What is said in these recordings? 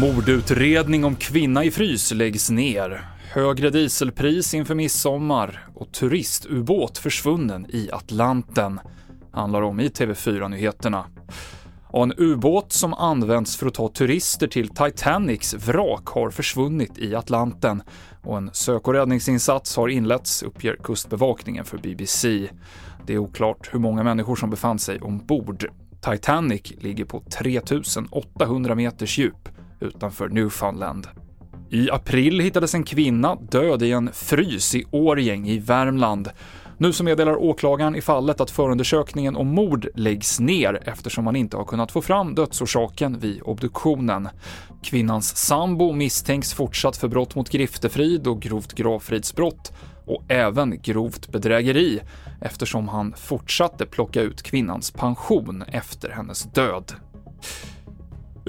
Mordutredning om kvinna i frys läggs ner. Högre dieselpris inför midsommar och turistubåt försvunnen i Atlanten. Handlar om i TV4-nyheterna. Och en ubåt som används för att ta turister till Titanics vrak har försvunnit i Atlanten och en sök och räddningsinsats har inletts, uppger Kustbevakningen för BBC. Det är oklart hur många människor som befann sig ombord. Titanic ligger på 3800 meters djup utanför Newfoundland. I april hittades en kvinna död i en frys i Årgäng i Värmland. Nu så meddelar åklagaren i fallet att förundersökningen om mord läggs ner eftersom man inte har kunnat få fram dödsorsaken vid obduktionen. Kvinnans sambo misstänks fortsatt för brott mot griftefrid och grovt gravfridsbrott och även grovt bedrägeri eftersom han fortsatte plocka ut kvinnans pension efter hennes död.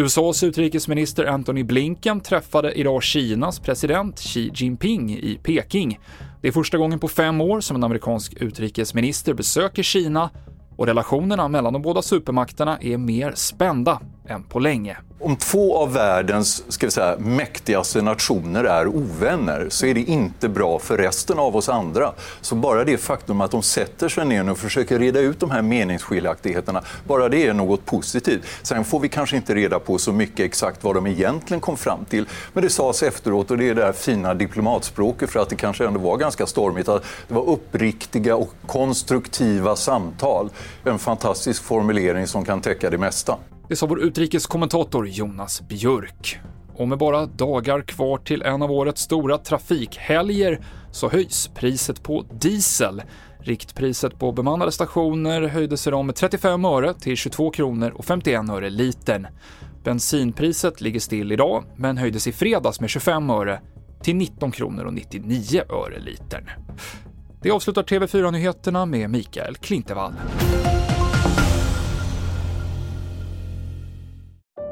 USAs utrikesminister Antony Blinken träffade idag Kinas president Xi Jinping i Peking. Det är första gången på fem år som en amerikansk utrikesminister besöker Kina och relationerna mellan de båda supermakterna är mer spända än på länge. Om två av världens ska vi säga, mäktigaste nationer är ovänner så är det inte bra för resten av oss andra. Så bara det faktum att de sätter sig ner och försöker reda ut de här meningsskiljaktigheterna, bara det är något positivt. Sen får vi kanske inte reda på så mycket exakt vad de egentligen kom fram till. Men det sades efteråt, och det är det här fina diplomatspråket för att det kanske ändå var ganska stormigt, att det var uppriktiga och konstruktiva samtal. En fantastisk formulering som kan täcka det mesta. Det sa vår utrikeskommentator Jonas Björk. Och med bara dagar kvar till en av årets stora trafikhelger så höjs priset på diesel. Riktpriset på bemannade stationer höjdes idag med 35 öre till 22 kronor och 51 öre litern. Bensinpriset ligger still idag, men höjdes i fredags med 25 öre till 19 kronor och 99 öre litern. Det avslutar TV4-nyheterna med Mikael Klintevall.